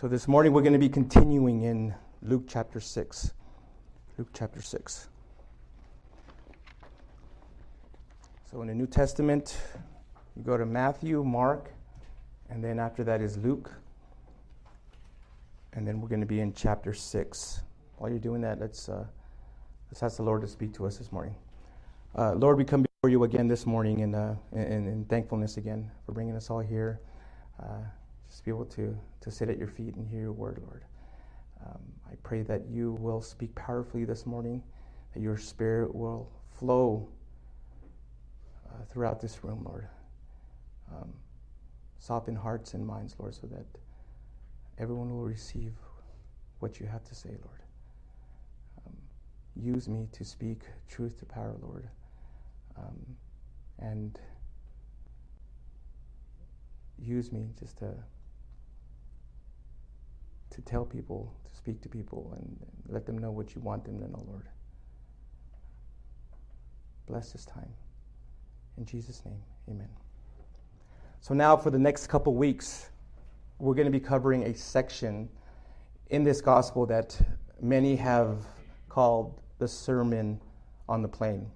So this morning we're going to be continuing in Luke chapter 6. Luke chapter 6. So in the New Testament, you go to Matthew, Mark, and then after that is Luke. And then we're going to be in chapter 6. While you're doing that, let's, uh, let's ask the Lord to speak to us this morning. Uh, Lord, we come before you again this morning in, uh, in, in, thankfulness again for bringing us all here. Uh, just be able to, to sit at your feet and hear your word, Lord. Um, I pray that you will speak powerfully this morning, that your spirit will flow uh, throughout this room, Lord. Um, soften hearts and minds, Lord, so that everyone will receive what you have to say, Lord. Um, use me to speak truth to power, Lord. Um, and use me just to to tell people, to speak to people, and let them know what you want them to know, Lord. Bless this time. In Jesus' name, amen. So, now for the next couple weeks, we're going to be covering a section in this gospel that many have called the Sermon on the Plain.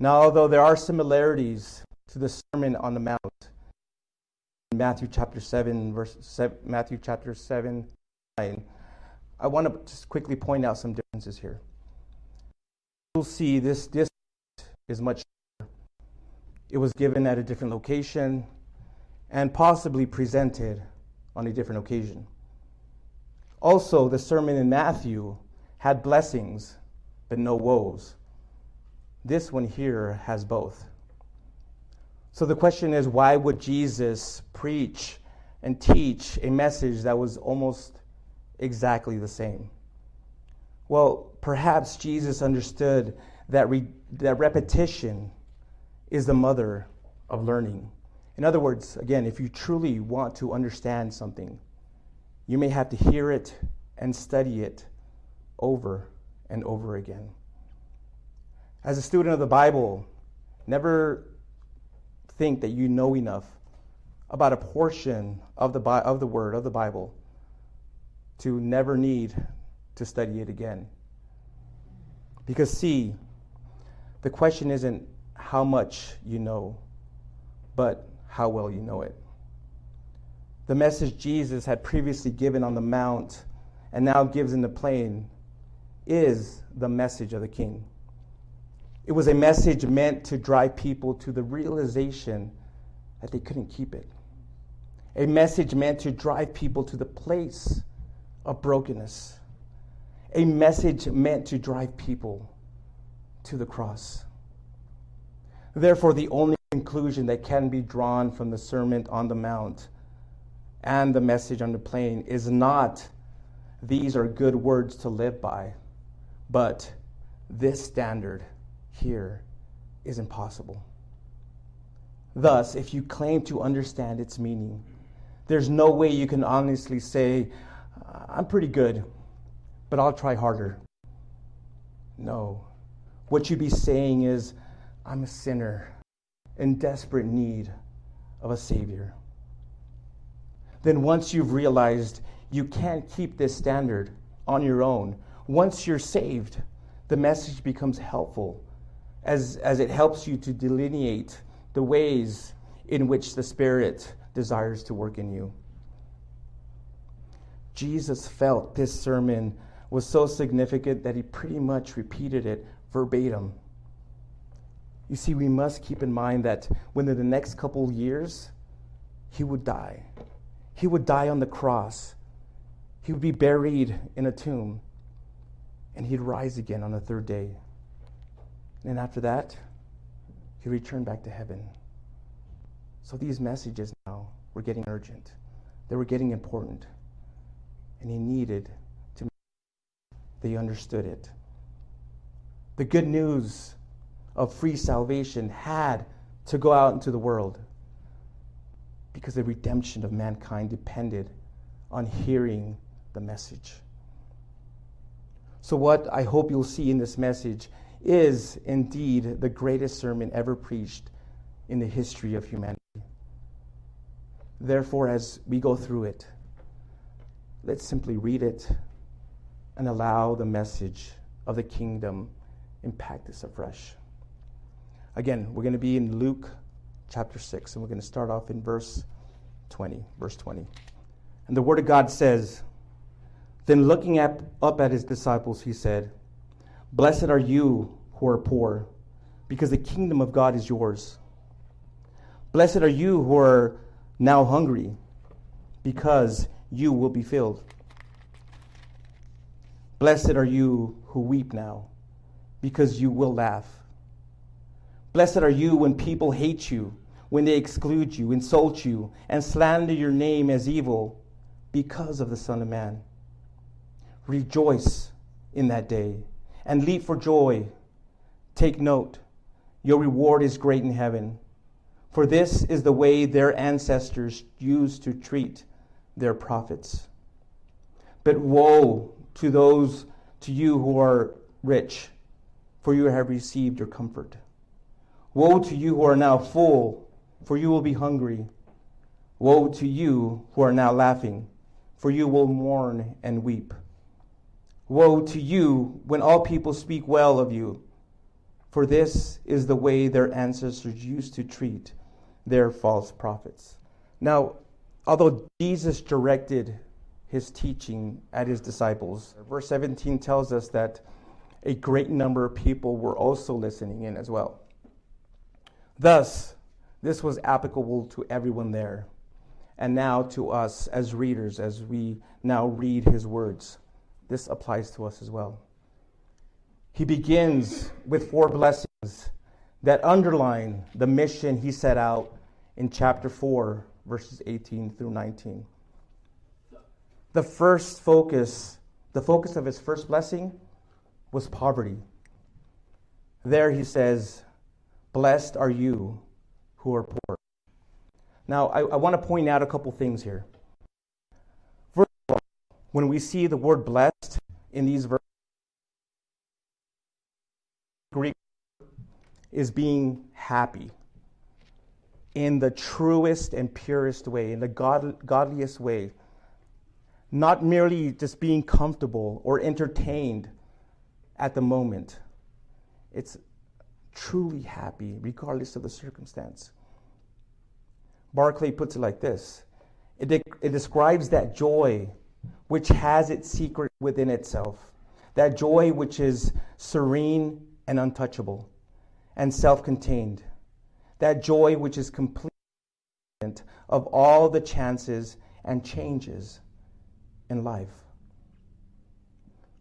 Now, although there are similarities to the Sermon on the Mount, Matthew chapter 7, verse seven, Matthew chapter 7, 9, I want to just quickly point out some differences here. You'll see this this is much it was given at a different location and possibly presented on a different occasion. Also, the sermon in Matthew had blessings but no woes. This one here has both. So the question is why would Jesus preach and teach a message that was almost exactly the same? Well, perhaps Jesus understood that, re- that repetition is the mother of learning. In other words, again, if you truly want to understand something, you may have to hear it and study it over and over again. As a student of the Bible, never think that you know enough about a portion of the, of the Word, of the Bible, to never need to study it again. Because, see, the question isn't how much you know, but how well you know it. The message Jesus had previously given on the Mount and now gives in the plain is the message of the King. It was a message meant to drive people to the realization that they couldn't keep it. A message meant to drive people to the place of brokenness. A message meant to drive people to the cross. Therefore, the only conclusion that can be drawn from the Sermon on the Mount and the message on the plain is not these are good words to live by, but this standard here is impossible. Thus, if you claim to understand its meaning, there's no way you can honestly say, I'm pretty good, but I'll try harder. No. What you'd be saying is, I'm a sinner in desperate need of a Savior. Then, once you've realized you can't keep this standard on your own, once you're saved, the message becomes helpful as, as it helps you to delineate the ways in which the Spirit desires to work in you. Jesus felt this sermon was so significant that he pretty much repeated it verbatim. You see, we must keep in mind that within the next couple years, he would die. He would die on the cross. He would be buried in a tomb. And he'd rise again on the third day. And after that, he returned back to heaven. So these messages now were getting urgent. They were getting important. And he needed to make sure they understood it. The good news of free salvation had to go out into the world because the redemption of mankind depended on hearing the message. So, what I hope you'll see in this message is indeed the greatest sermon ever preached in the history of humanity. Therefore, as we go through it, let's simply read it and allow the message of the kingdom impact us afresh. Again, we're going to be in Luke chapter 6, and we're going to start off in verse 20. Verse 20. And the Word of God says, Then looking at, up at his disciples, he said, Blessed are you who are poor, because the kingdom of God is yours. Blessed are you who are now hungry, because you will be filled. Blessed are you who weep now, because you will laugh. Blessed are you when people hate you, when they exclude you, insult you, and slander your name as evil because of the Son of Man. Rejoice in that day and leap for joy. Take note, your reward is great in heaven. For this is the way their ancestors used to treat their prophets. But woe to those to you who are rich, for you have received your comfort. Woe to you who are now full, for you will be hungry. Woe to you who are now laughing, for you will mourn and weep. Woe to you when all people speak well of you, for this is the way their ancestors used to treat their false prophets. Now, although Jesus directed his teaching at his disciples, verse 17 tells us that a great number of people were also listening in as well. Thus, this was applicable to everyone there, and now to us as readers as we now read his words. This applies to us as well. He begins with four blessings that underline the mission he set out in chapter 4, verses 18 through 19. The first focus, the focus of his first blessing was poverty. There he says, Blessed are you who are poor. Now, I, I want to point out a couple things here. When we see the word blessed in these verses, Greek is being happy in the truest and purest way, in the god, godliest way. Not merely just being comfortable or entertained at the moment. It's truly happy, regardless of the circumstance. Barclay puts it like this it, de- it describes that joy which has its secret within itself, that joy which is serene and untouchable and self contained, that joy which is complete of all the chances and changes in life.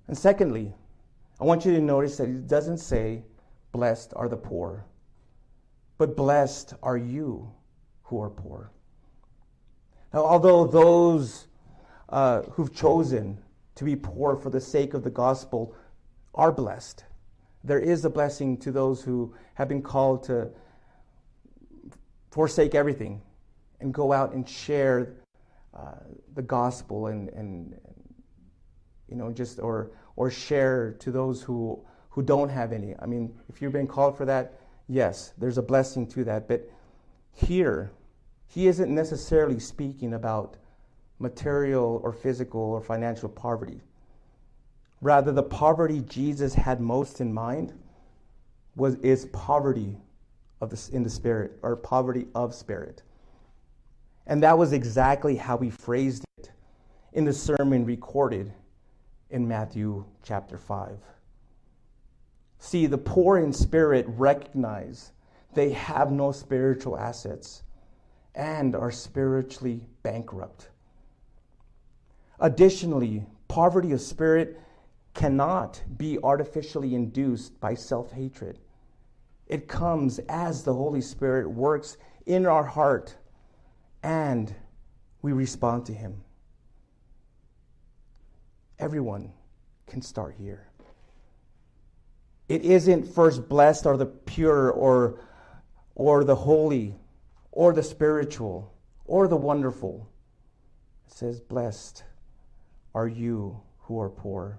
And secondly, I want you to notice that it doesn't say Blessed are the poor. But blessed are you who are poor. Now, although those uh, who've chosen to be poor for the sake of the gospel are blessed, there is a blessing to those who have been called to forsake everything and go out and share uh, the gospel and, and, you know just or or share to those who who don't have any. I mean, if you've been called for that, yes, there's a blessing to that. But here, he isn't necessarily speaking about material or physical or financial poverty. Rather, the poverty Jesus had most in mind was is poverty of the, in the spirit or poverty of spirit. And that was exactly how he phrased it in the sermon recorded in Matthew chapter 5. See, the poor in spirit recognize they have no spiritual assets and are spiritually bankrupt. Additionally, poverty of spirit cannot be artificially induced by self hatred. It comes as the Holy Spirit works in our heart and we respond to Him. Everyone can start here. It isn't first blessed or the pure or, or the holy or the spiritual or the wonderful. It says, Blessed are you who are poor.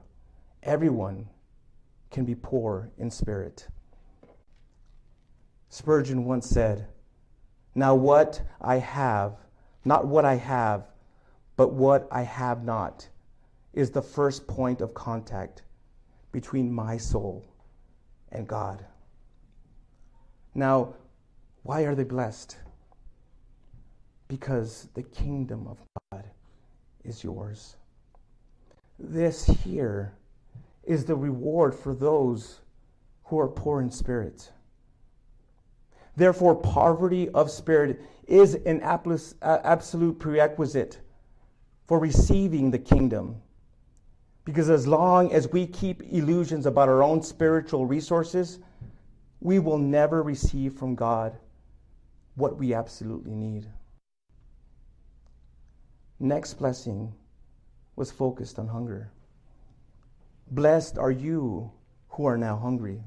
Everyone can be poor in spirit. Spurgeon once said, Now what I have, not what I have, but what I have not, is the first point of contact between my soul and God. Now, why are they blessed? Because the kingdom of God is yours. This here is the reward for those who are poor in spirit. Therefore, poverty of spirit is an absolute prerequisite for receiving the kingdom. Because as long as we keep illusions about our own spiritual resources, we will never receive from God what we absolutely need. Next blessing was focused on hunger. Blessed are you who are now hungry.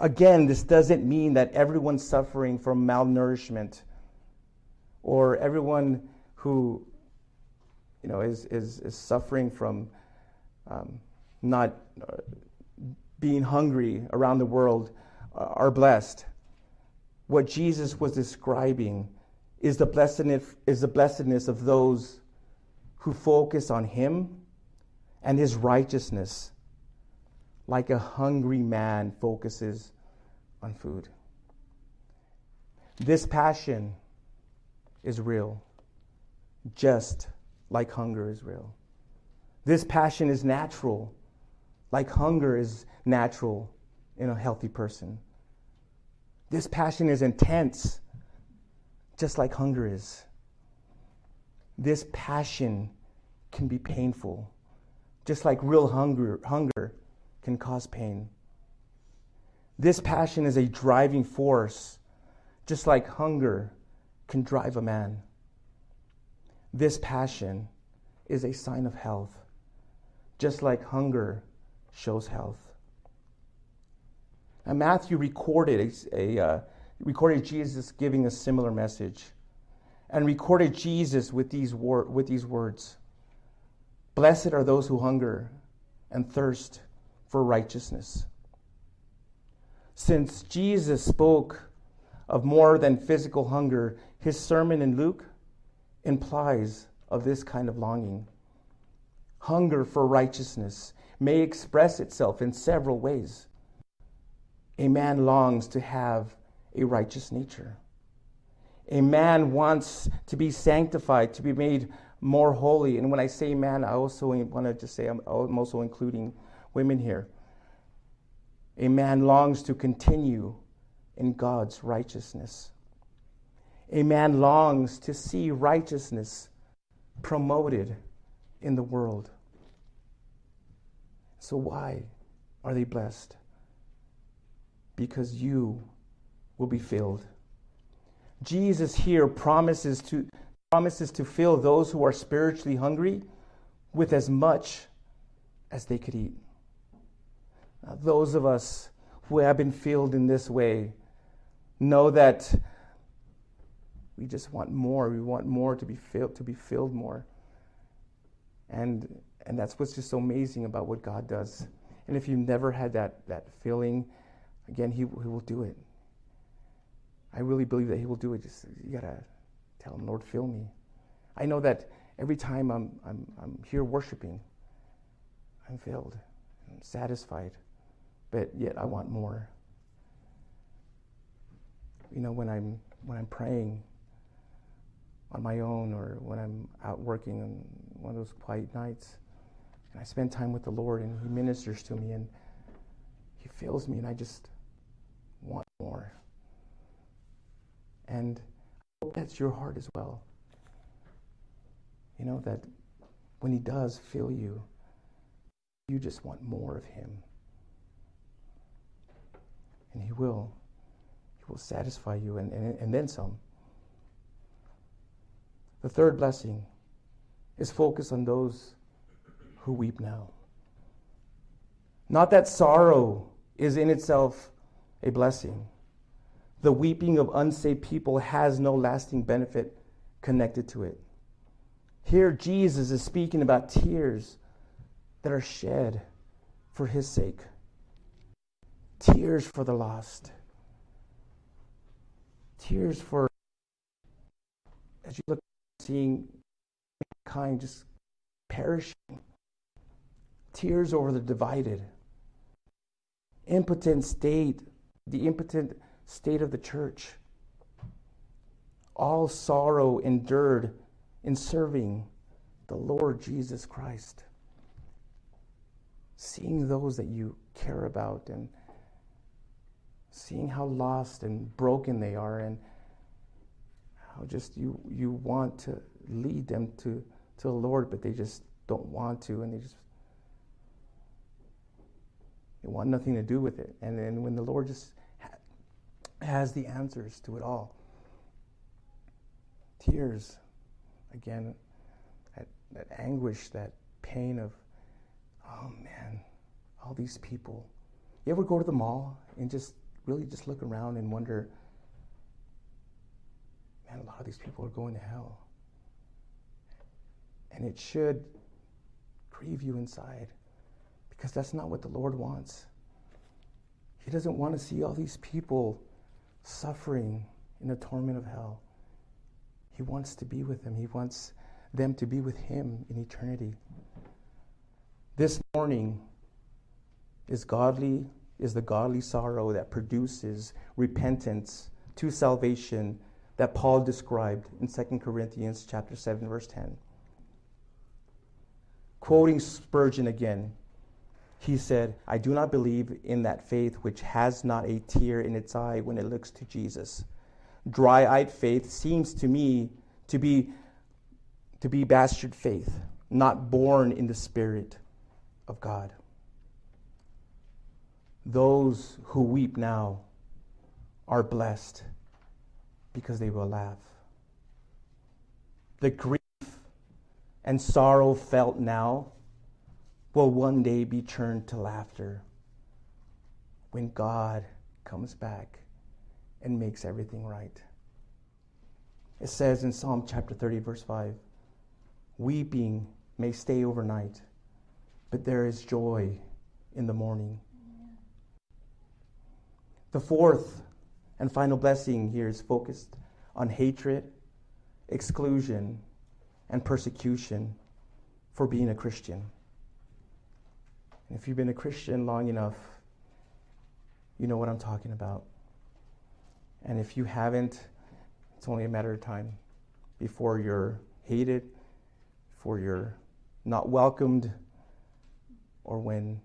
Again, this doesn't mean that everyone suffering from malnourishment or everyone who you know, is, is, is suffering from um, not uh, being hungry around the world uh, are blessed. What Jesus was describing is the blessedness, is the blessedness of those who focus on Him and His righteousness like a hungry man focuses on food. This passion is real, just like hunger is real. This passion is natural, like hunger is natural in a healthy person. This passion is intense, just like hunger is. This passion can be painful, just like real hunger, hunger can cause pain. This passion is a driving force, just like hunger can drive a man. This passion is a sign of health, just like hunger shows health. Now, Matthew recorded a, a uh, recorded Jesus giving a similar message, and recorded Jesus with these wor- with these words: "Blessed are those who hunger and thirst for righteousness. Since Jesus spoke of more than physical hunger, his sermon in Luke implies of this kind of longing. Hunger for righteousness may express itself in several ways. A man longs to have a righteous nature. A man wants to be sanctified, to be made more holy. And when I say man, I also want to just say I'm also including women here. A man longs to continue in God's righteousness. A man longs to see righteousness promoted in the world. So, why are they blessed? Because you will be filled. Jesus here promises to, promises to fill those who are spiritually hungry with as much as they could eat. Uh, those of us who have been filled in this way know that we just want more. We want more to be filled, to be filled more. And, and that's what's just so amazing about what God does. And if you've never had that, that feeling, again, he, he will do it. I really believe that He will do it. Just you gotta tell Him, Lord, fill me. I know that every time I'm, I'm, I'm here worshiping, I'm filled and satisfied but yet I want more. You know, when I'm when I'm praying on my own or when I'm out working on one of those quiet nights, and I spend time with the Lord and He ministers to me and He fills me and I just want more. And I hope that's your heart as well. You know, that when He does fill you, you just want more of Him and He will. He will satisfy you and, and, and then some. The third blessing is focus on those who weep now. Not that sorrow is in itself a blessing. The weeping of unsaved people has no lasting benefit connected to it. Here, Jesus is speaking about tears that are shed for his sake. Tears for the lost, tears for, as you look, seeing mankind just perishing, tears over the divided, impotent state, the impotent state of the church, all sorrow endured in serving the Lord Jesus Christ. Seeing those that you care about and seeing how lost and broken they are and how just you you want to lead them to to the Lord, but they just don't want to, and they just they want nothing to do with it. And then when the Lord just has the answers to it all, tears, again, that, that anguish, that pain of, oh man, all these people. You ever go to the mall and just really just look around and wonder, man, a lot of these people are going to hell. And it should grieve you inside because that's not what the Lord wants. He doesn't want to see all these people suffering in the torment of hell. He wants to be with them. He wants them to be with Him in eternity. This morning is godly is the godly sorrow that produces repentance to salvation that Paul described in 2 Corinthians chapter 7 verse 10. Quoting Spurgeon again, he said, I do not believe in that faith which has not a tear in its eye when it looks to Jesus. Dry eyed faith seems to me to be, to be bastard faith, not born in the Spirit of God. Those who weep now are blessed because they will laugh. The grief and sorrow felt now will one day be turned to laughter when God comes back and makes everything right. It says in Psalm chapter 30, verse 5 Weeping may stay overnight, but there is joy in the morning. The fourth and final blessing here is focused on hatred, exclusion, and persecution for being a Christian. And if you've been a Christian long enough, you know what I'm talking about. And if you haven't, it's only a matter of time before you're hated, before you're not welcomed, or when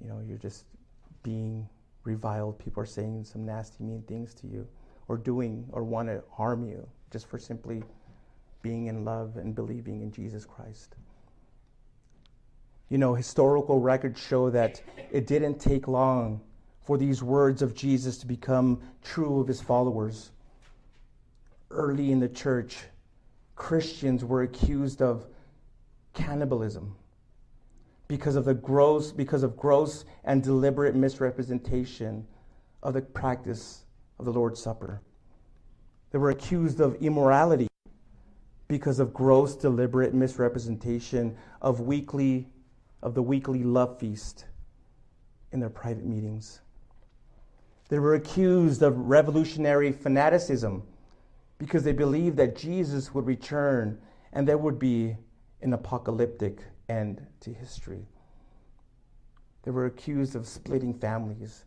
you know you're just being reviled. People are saying some nasty, mean things to you, or doing or want to harm you just for simply being in love and believing in Jesus Christ. You know, historical records show that it didn't take long for these words of Jesus to become true of his followers. Early in the church, Christians were accused of cannibalism because of the gross because of gross and deliberate misrepresentation of the practice of the Lord's Supper. They were accused of immorality because of gross deliberate misrepresentation of weekly of the weekly love feast in their private meetings. They were accused of revolutionary fanaticism because they believed that Jesus would return and there would be an apocalyptic end to history. They were accused of splitting families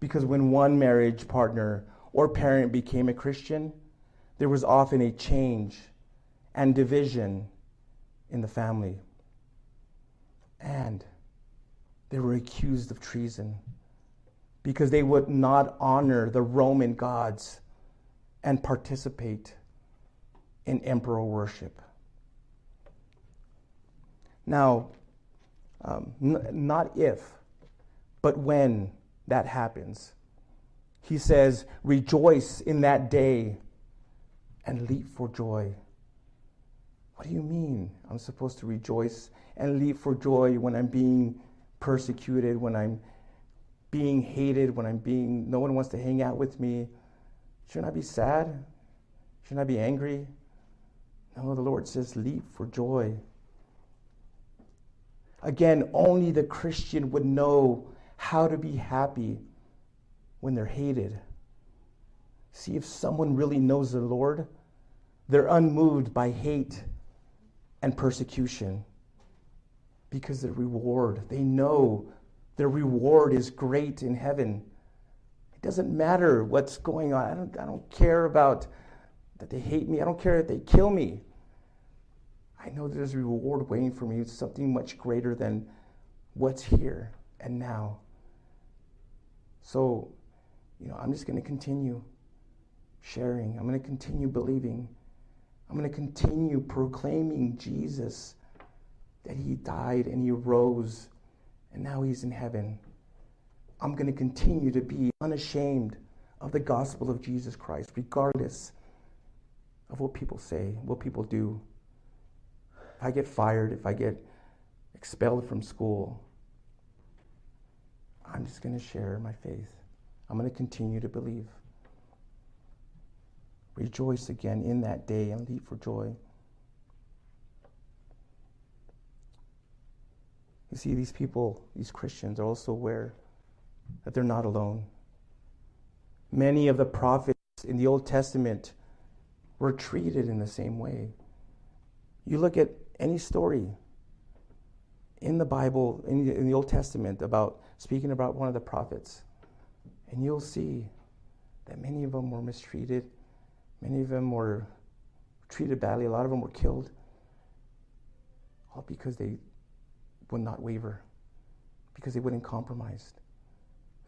because when one marriage partner or parent became a Christian, there was often a change and division in the family. And they were accused of treason because they would not honor the Roman gods and participate in emperor worship. Now, um, n- not if, but when that happens, he says, Rejoice in that day and leap for joy. What do you mean? I'm supposed to rejoice and leap for joy when I'm being persecuted, when I'm being hated, when I'm being, no one wants to hang out with me. Shouldn't I be sad? Shouldn't I be angry? No, the Lord says, leap for joy. Again, only the Christian would know how to be happy when they're hated. See, if someone really knows the Lord, they're unmoved by hate and persecution because the reward, they know their reward is great in heaven. It doesn't matter what's going on. I don't, I don't care about that they hate me. I don't care that they kill me. I know there's a reward waiting for me. It's something much greater than what's here and now. So, you know, I'm just going to continue sharing. I'm going to continue believing. I'm going to continue proclaiming Jesus that he died and he rose and now he's in heaven. I'm going to continue to be unashamed of the gospel of Jesus Christ, regardless of what people say, what people do. If I get fired, if I get expelled from school, I'm just going to share my faith. I'm going to continue to believe. Rejoice again in that day and leap for joy. You see, these people, these Christians, are also aware that they're not alone. Many of the prophets in the Old Testament were treated in the same way. You look at any story in the Bible, in the, in the Old Testament, about speaking about one of the prophets, and you'll see that many of them were mistreated, many of them were treated badly, a lot of them were killed, all because they would not waver, because they wouldn't compromise.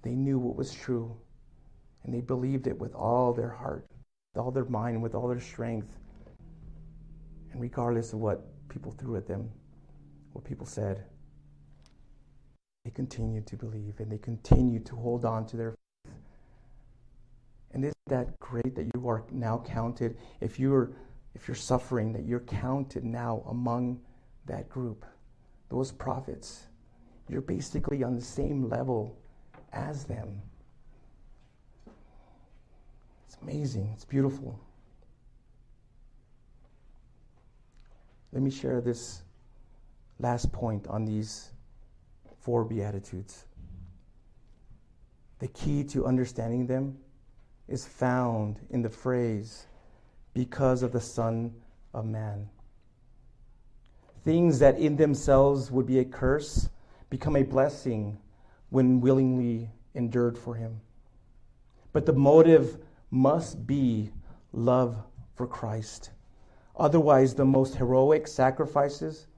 They knew what was true, and they believed it with all their heart, with all their mind, with all their strength. And regardless of what people threw at them, what people said, they continued to believe and they continued to hold on to their faith. And isn't that great that you are now counted? If you're if you're suffering, that you're counted now among that group, those prophets. You're basically on the same level as them. It's amazing. It's beautiful. Let me share this last point on these four Beatitudes. The key to understanding them is found in the phrase, because of the Son of Man. Things that in themselves would be a curse become a blessing when willingly endured for Him. But the motive must be love for Christ. Otherwise, the most heroic sacrifices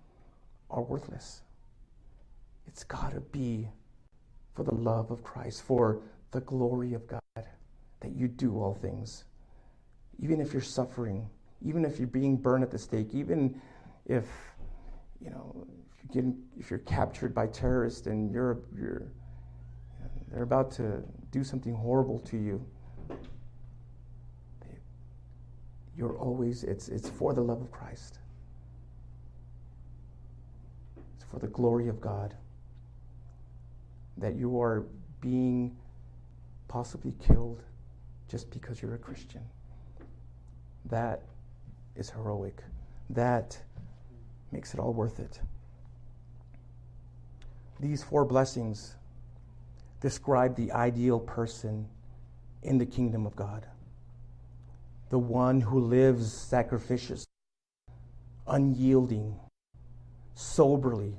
are worthless. It's got to be for the love of Christ, for the glory of God, that you do all things. Even if you're suffering, even if you're being burned at the stake, even if you know if you're, getting, if you're captured by terrorists and you're you're they're about to do something horrible to you. You're always it's it's for the love of Christ. It's for the glory of God that you are being possibly killed just because you're a Christian. That is heroic. That makes it all worth it. These four blessings describe the ideal person in the kingdom of God the one who lives sacrificious, unyielding, soberly,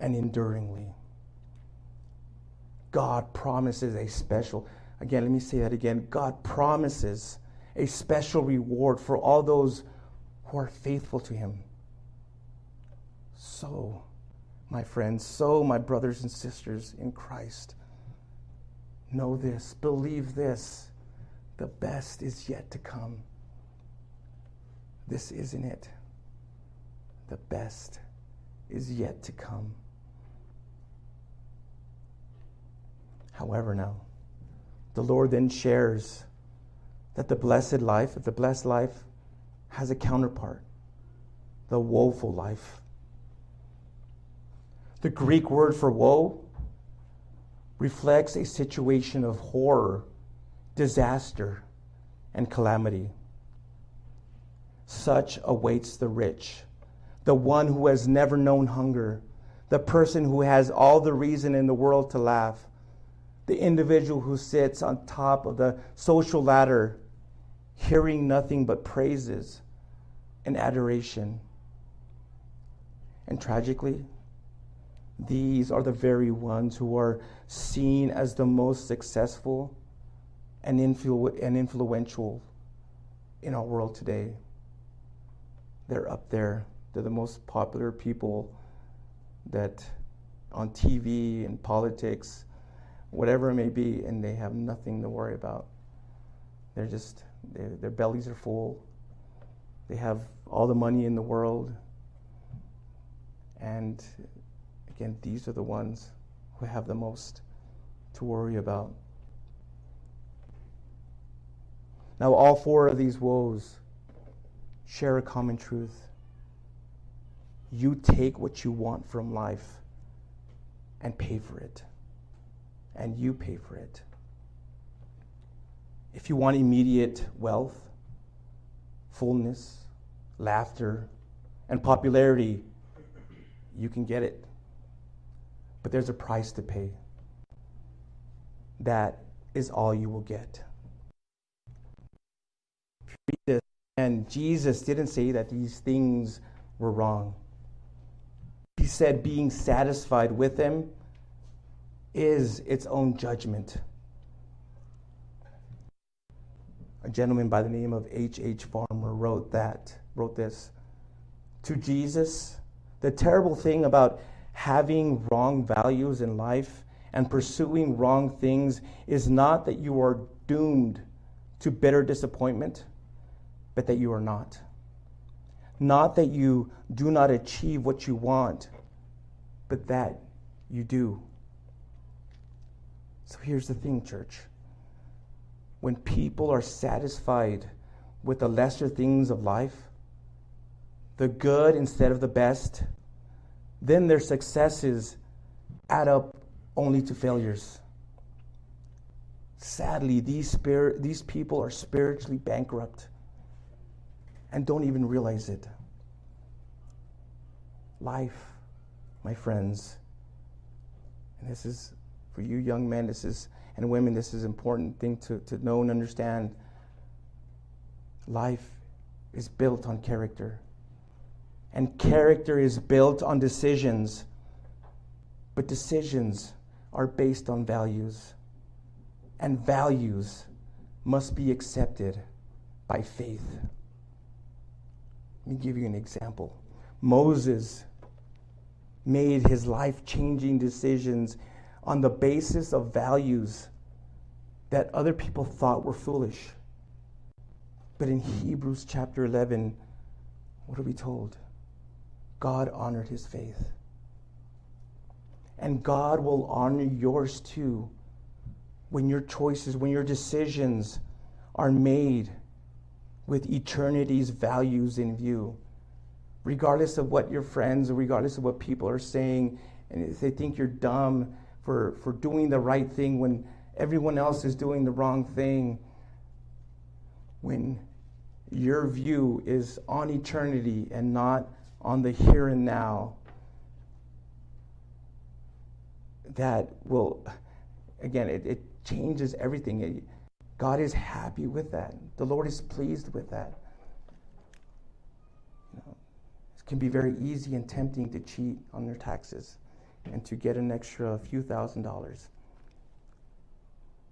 and enduringly. God promises a special, again, let me say that again. God promises a special reward for all those who are faithful to Him. So, my friends, so, my brothers and sisters in Christ, know this, believe this. The best is yet to come. This isn't it. The best is yet to come. However, now, the Lord then shares that the blessed life, the blessed life, has a counterpart, the woeful life. The Greek word for woe reflects a situation of horror, disaster, and calamity. Such awaits the rich, the one who has never known hunger, the person who has all the reason in the world to laugh the individual who sits on top of the social ladder, hearing nothing but praises and adoration. And tragically, these are the very ones who are seen as the most successful and, influ- and influential in our world today. They're up there. They're the most popular people that on TV and politics, whatever it may be, and they have nothing to worry about. They're just, they're, their bellies are full. They have all the money in the world. And again, these are the ones who have the most to worry about. Now, all four of these woes share a common truth. You take what you want from life and pay for it. And you pay for it. If you want immediate wealth, fullness, laughter, and popularity, you can get it. But there's a price to pay. That is all you will get. And Jesus didn't say that these things were wrong. He said being satisfied with them is its own judgment. A gentleman by the name of H. H. Farmer wrote that, wrote this. To Jesus, the terrible thing about having wrong values in life and pursuing wrong things is not that you are doomed to bitter disappointment, but that you are not. Not that you do not achieve what you want, but that you do. So here's the thing, church. When people are satisfied with the lesser things of life, the good instead of the best, then their successes add up only to failures. Sadly, these, spirit, these people are spiritually bankrupt and don't even realize it. Life, my friends, and this is for you young men, this is and women, this is an important thing to, to know and understand. Life is built on character. And character is built on decisions. But decisions are based on values. And values must be accepted by faith. Let me give you an example. Moses made his life changing decisions on the basis of values that other people thought were foolish. But in Hebrews chapter 11, what are we told? God honored his faith. And God will honor yours too when your choices, when your decisions are made with eternity's values in view. Regardless of what your friends, regardless of what people are saying, and if they think you're dumb for, for doing the right thing when everyone else is doing the wrong thing, when your view is on eternity and not on the here and now, that will, again, it, it changes everything. It, God is happy with that. The Lord is pleased with that. You know, it can be very easy and tempting to cheat on your taxes and to get an extra few thousand dollars.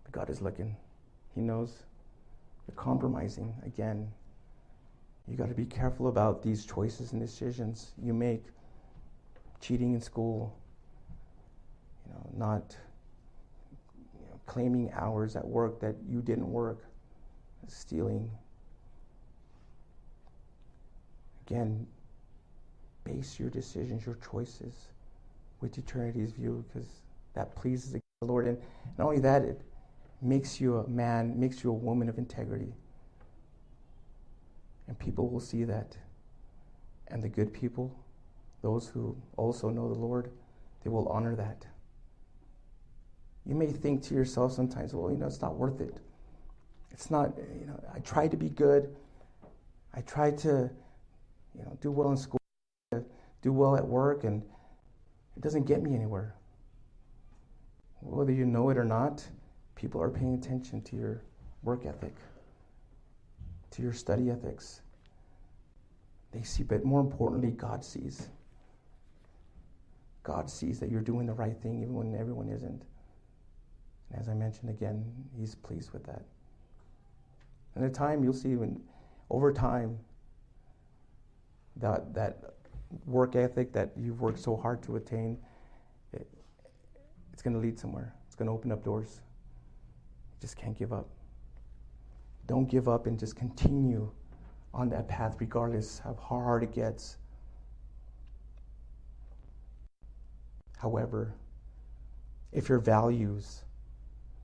But God is looking. He knows you're compromising again. You got to be careful about these choices and decisions you make. Cheating in school, you know, not claiming hours at work that you didn't work, stealing. Again, base your decisions, your choices with eternity's view because that pleases the Lord. And not only that, it makes you a man, makes you a woman of integrity. And people will see that. And the good people, those who also know the Lord, they will honor that. You may think to yourself sometimes, well, you know, it's not worth it. It's not, you know, I tried to be good. I tried to, you know, do well in school, do well at work, and it doesn't get me anywhere. Whether you know it or not, people are paying attention to your work ethic, to your study ethics. They see, but more importantly, God sees. God sees that you're doing the right thing even when everyone isn't. And as I mentioned again, He's pleased with that. And the time you'll see when, over time, that that work ethic that you've worked so hard to attain, it, it's going to lead somewhere. It's going to open up doors. You just can't give up. Don't give up and just continue on that path, regardless of how hard it gets. However, if your values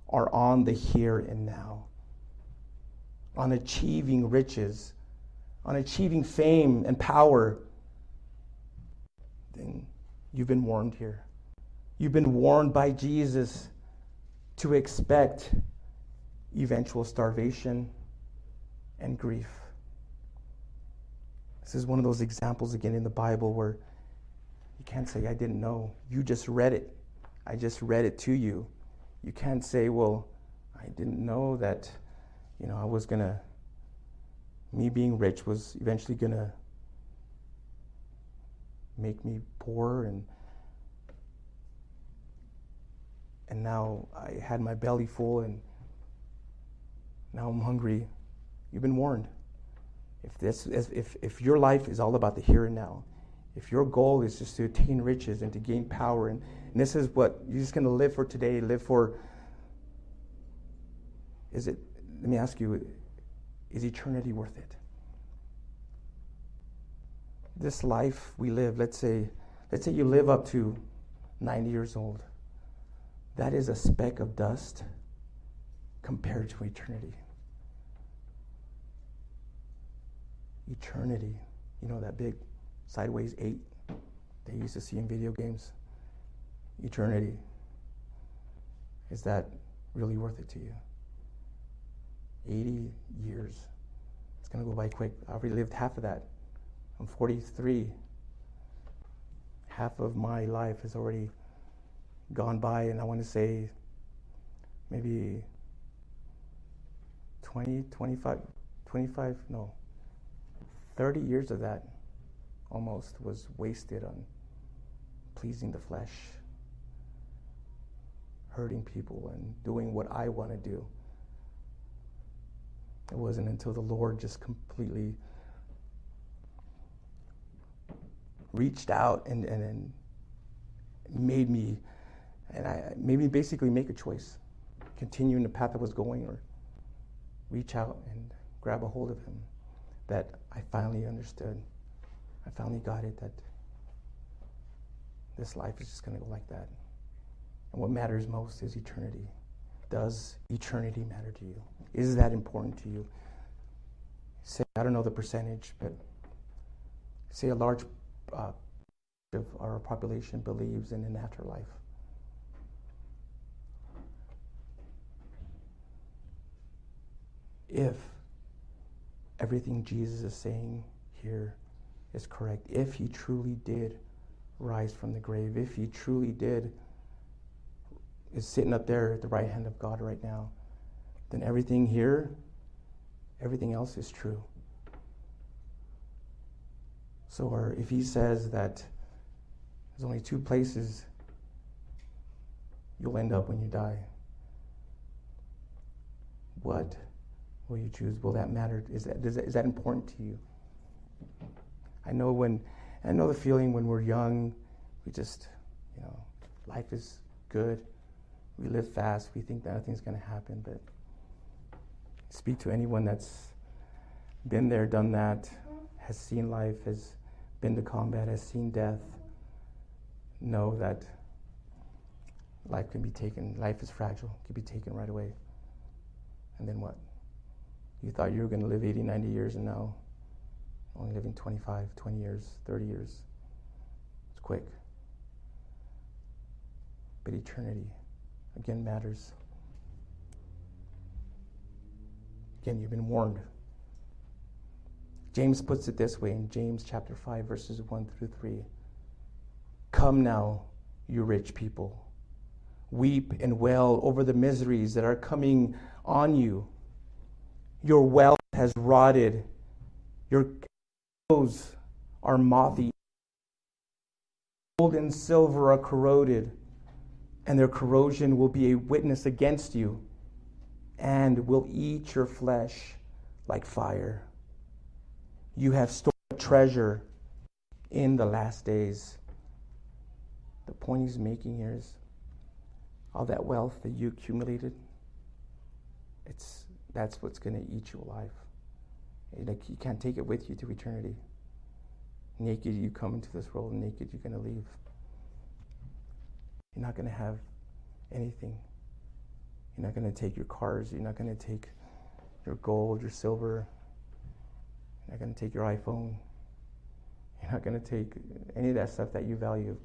are on the here and now, on achieving riches, on achieving fame and power, then you've been warned here. You've been warned by Jesus to expect eventual starvation and grief. This is one of those examples again in the Bible where you can't say, I didn't know. You just read it. I just read it to you. You can't say, well, I didn't know that, you know, I was going to, me being rich was eventually going to make me poor and and now I had my belly full and now I'm hungry. You've been warned. If this if if your life is all about the here and now, if your goal is just to attain riches and to gain power and, and this is what you're just going to live for today, live for is it let me ask you is eternity worth it? This life we live, let's say let's say you live up to 90 years old. That is a speck of dust compared to eternity. Eternity, you know, that big sideways eight they used to see in video games. Eternity. Is that really worth it to you? 80 years. It's going to go by quick. I already lived half of that. I'm 43. Half of my life has already gone by, and I want to say maybe 20, 25, 25, no, 30 years of that almost was wasted on pleasing the flesh, hurting people, and doing what I want to do. It wasn't until the Lord just completely reached out and, and, and made me, and I made me basically make a choice continue in the path I was going or reach out and grab a hold of Him that I finally understood. I finally got it that this life is just going to go like that. And what matters most is eternity. Does eternity matter to you? Is that important to you? Say, I don't know the percentage, but say a large uh, of our population believes in an afterlife. If everything Jesus is saying here is correct, if he truly did rise from the grave, if he truly did is sitting up there at the right hand of God right now, then everything here, everything else is true. So, or if he says that there's only two places you'll end up when you die, what will you choose? Will that matter? Is that, is that, is that important to you? I know when, I know the feeling when we're young, we just, you know, life is good. We live fast. We think that nothing's going to happen. But speak to anyone that's been there, done that, has seen life, has been to combat, has seen death. Know that life can be taken. Life is fragile. Can be taken right away. And then what? You thought you were going to live 80, 90 years, and now only living 25, 20 years, 30 years. It's quick. But eternity, again, matters. Again, you've been warned. James puts it this way in James chapter 5, verses 1 through 3. Come now, you rich people. Weep and wail over the miseries that are coming on you. Your wealth has rotted, your clothes are moth gold and silver are corroded, and their corrosion will be a witness against you, and will eat your flesh like fire. You have stored treasure in the last days. The point he's making here is all that wealth that you accumulated, it's that's what's going to eat you alive. Like you can't take it with you to eternity. Naked, you come into this world, naked, you're going to leave. You're not going to have anything. You're not going to take your cars. You're not going to take your gold, your silver. You're not going to take your iPhone. You're not going to take any of that stuff that you value.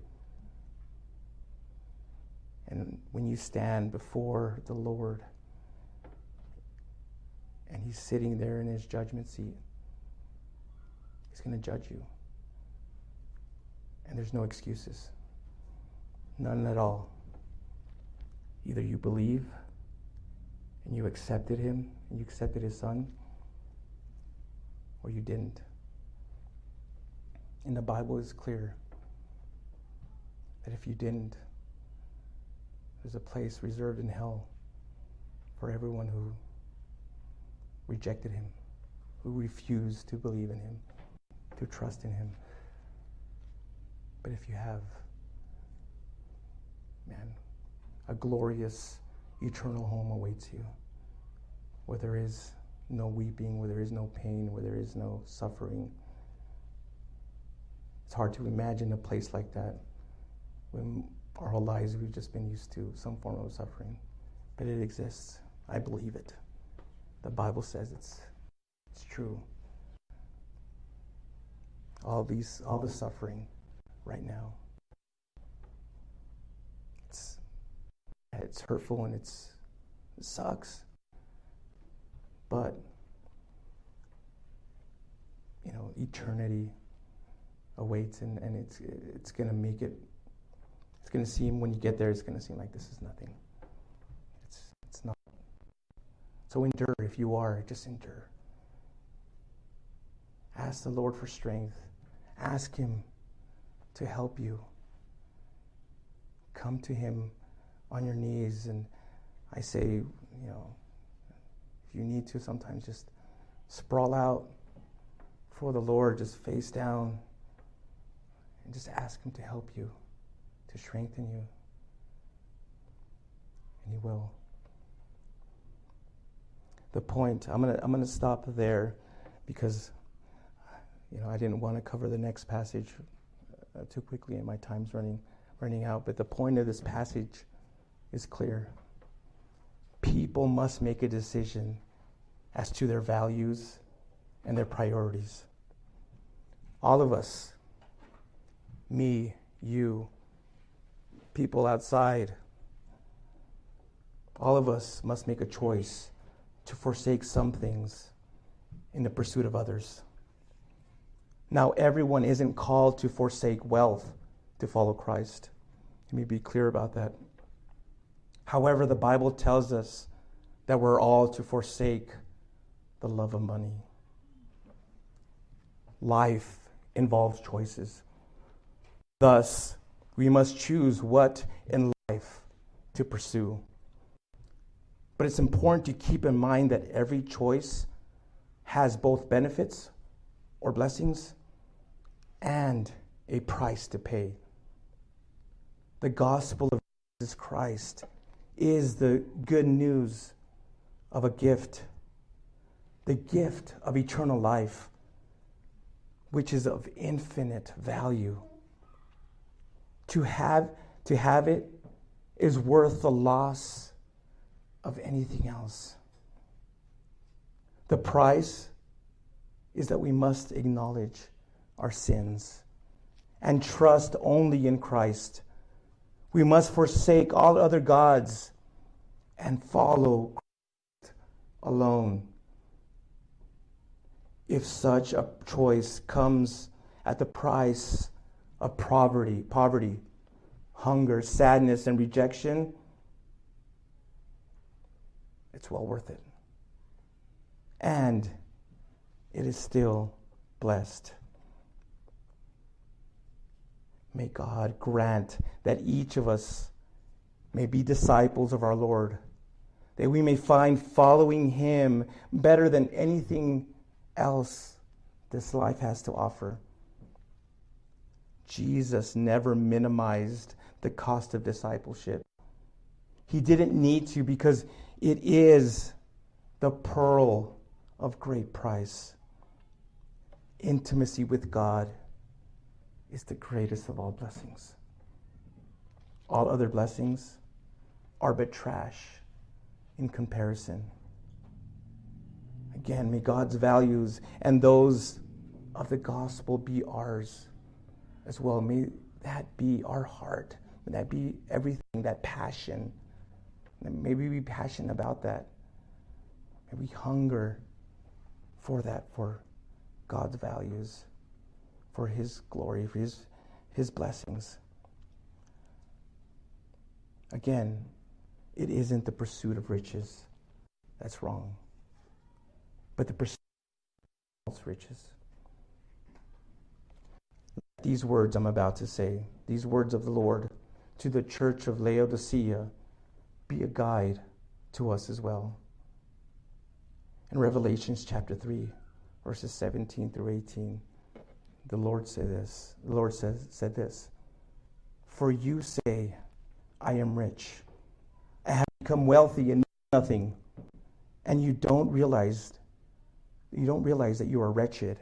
And when you stand before the Lord and He's sitting there in His judgment seat, He's going to judge you. And there's no excuses. None at all. Either you believe and you accepted him and you accepted his son, or you didn't. And the Bible is clear that if you didn't, there's a place reserved in hell for everyone who rejected him, who refused to believe in him, to trust in him. But if you have, man, a glorious eternal home awaits you, where there is no weeping, where there is no pain, where there is no suffering. It's hard to imagine a place like that when our whole lives we've just been used to some form of suffering. But it exists. I believe it. The Bible says it's, it's true. All these, all the suffering right now. It's, it's hurtful and it's, it sucks. But, you know, eternity awaits and, and it's, it's going to make it, it's going to seem, when you get there, it's going to seem like this is nothing. It's, it's not. So endure if you are, just endure. Ask the Lord for strength. Ask Him to help you. Come to Him on your knees. And I say, you know, if you need to, sometimes just sprawl out for the Lord, just face down, and just ask Him to help you, to strengthen you. And He will. The point, I'm going to I'm to stop there because you know, I didn't want to cover the next passage uh, too quickly, and my time's running running out. But the point of this passage is clear. People must make a decision as to their values and their priorities. All of us, me, you, people outside, all of us must make a choice to forsake some things in the pursuit of others. Now, everyone isn't called to forsake wealth to follow Christ. Let me be clear about that. However, the Bible tells us that we're all to forsake the love of money. Life involves choices. Thus, we must choose what in life to pursue. But it's important to keep in mind that every choice has both benefits or blessings and a price to pay. The gospel of Jesus Christ is the good news of a gift, the gift of eternal life, which is of infinite value. To have, to have it is worth the loss of anything else. The price is that we must acknowledge our sins and trust only in Christ. We must forsake all other gods and follow Christ alone. If such a choice comes at the price of poverty, poverty, hunger, sadness, and rejection, it's well worth it. And it is still blessed. May God grant that each of us may be disciples of our Lord, that we may find following Him better than anything else this life has to offer. Jesus never minimized the cost of discipleship. He didn't need to because it is the pearl of great price. Intimacy with God is the greatest of all blessings. All other blessings are but trash in comparison. Again, may God's values and those of the gospel be ours as well. May that be our heart. May that be everything, that passion. Maybe be passionate about that. Maybe hunger for that, for God's values, for His glory, for His, His blessings. Again, it isn't the pursuit of riches that's wrong, but the pursuit of false riches these words I'm about to say, these words of the Lord to the church of Laodicea, be a guide to us as well. In Revelations chapter 3, verses 17 through 18, the Lord said this. The Lord says, said this For you say, I am rich. I have become wealthy and nothing. And you don't realize you don't realize that you are wretched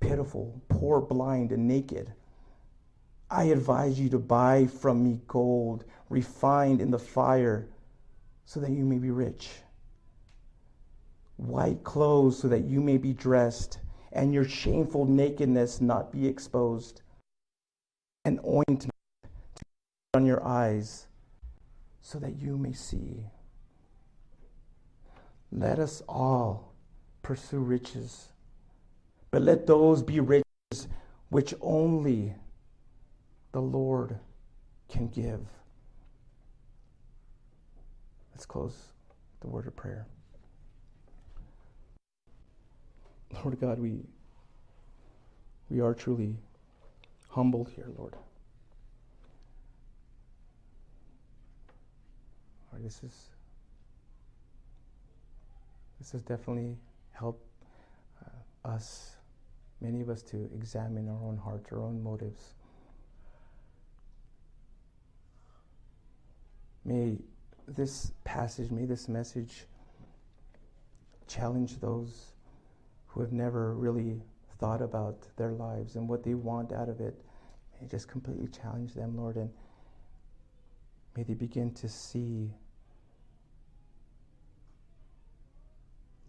pitiful, poor, blind, and naked. I advise you to buy from me gold refined in the fire so that you may be rich, white clothes so that you may be dressed, and your shameful nakedness not be exposed, and ointment on your eyes so that you may see. Let us all pursue riches but let those be riches which only the Lord can give. Let's close the word of prayer. Lord God, we we are truly humbled here, Lord. This is this has definitely helped uh, us many of us to examine our own hearts, our own motives. May this passage, may this message challenge those who have never really thought about their lives and what they want out of it. May it just completely challenge them, Lord, and may they begin to see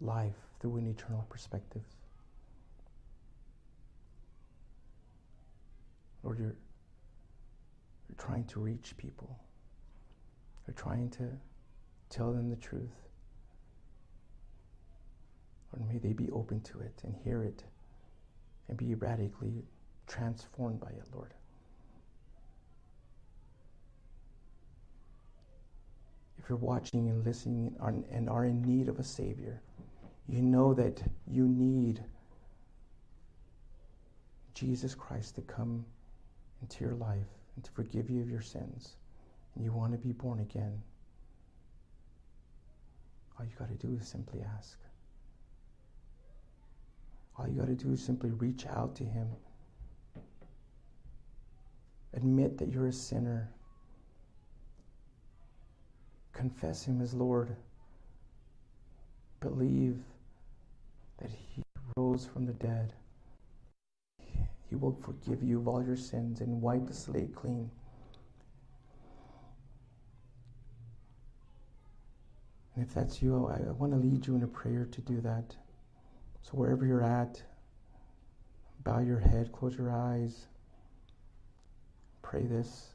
life through an eternal perspective. Lord, you're, you're trying to reach people. You're trying to tell them the truth. Lord, may they be open to it and hear it and be radically transformed by it, Lord. If you're watching and listening and are in need of a Savior, you know that you need Jesus Christ to come into your life and to forgive you of your sins, you want to be born again, all you got to do is simply ask. All you got to do is simply reach out to Him. Admit that you're a sinner. Confess Him as Lord. Believe that He rose from the dead. He will forgive you of all your sins and wipe the slate clean. And if that's you, I, I want to lead you in a prayer to do that. So wherever you're at, bow your head, close your eyes, pray this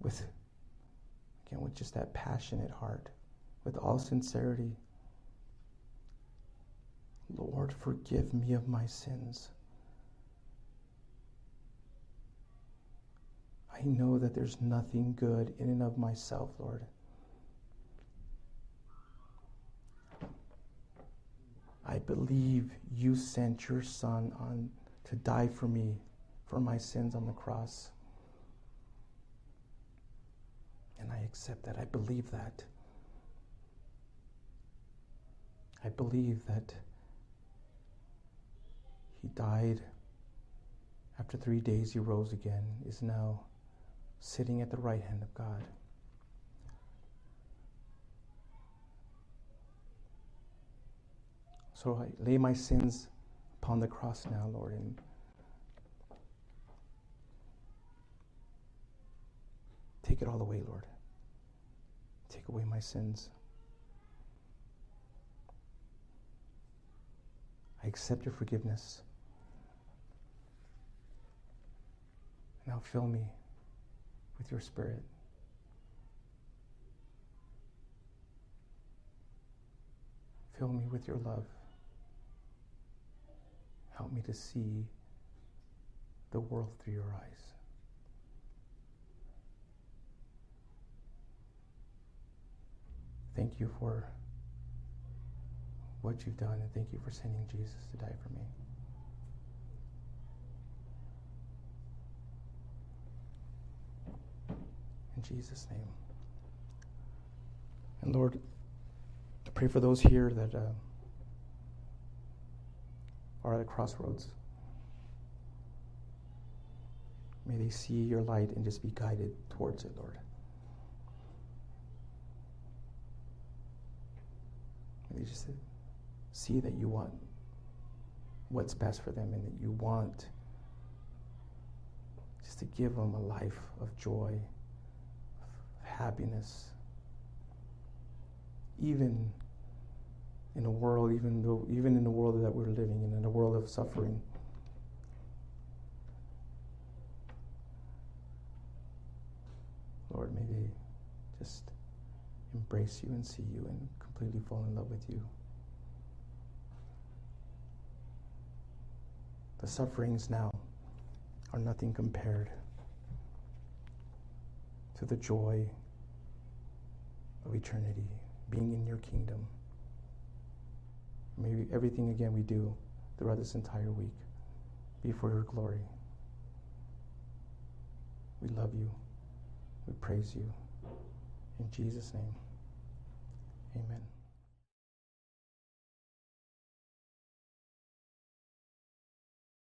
with again with just that passionate heart, with all sincerity. Lord, forgive me of my sins. I know that there's nothing good in and of myself, Lord. I believe you sent your son on to die for me, for my sins on the cross. And I accept that. I believe that. I believe that He died. After three days, He rose again, is now sitting at the right hand of God. So I lay my sins upon the cross now, Lord, and take it all away, Lord. Take away my sins. I accept your forgiveness. Now fill me with your spirit. Fill me with your love. Help me to see the world through your eyes. Thank you for what you've done, and thank you for sending Jesus to die for me. In Jesus' name. And Lord, I pray for those here that uh, are at a crossroads. May they see your light and just be guided towards it, Lord. May they just see that you want what's best for them and that you want just to give them a life of joy, of happiness, even in a world, even though, even in the world that we're living in, in a world of suffering. Lord, may they just embrace you and see you and completely fall in love with you. The sufferings now are nothing compared to the joy of eternity, being in your kingdom. May everything again we do throughout this entire week be for your glory. We love you. We praise you. In Jesus' name, amen.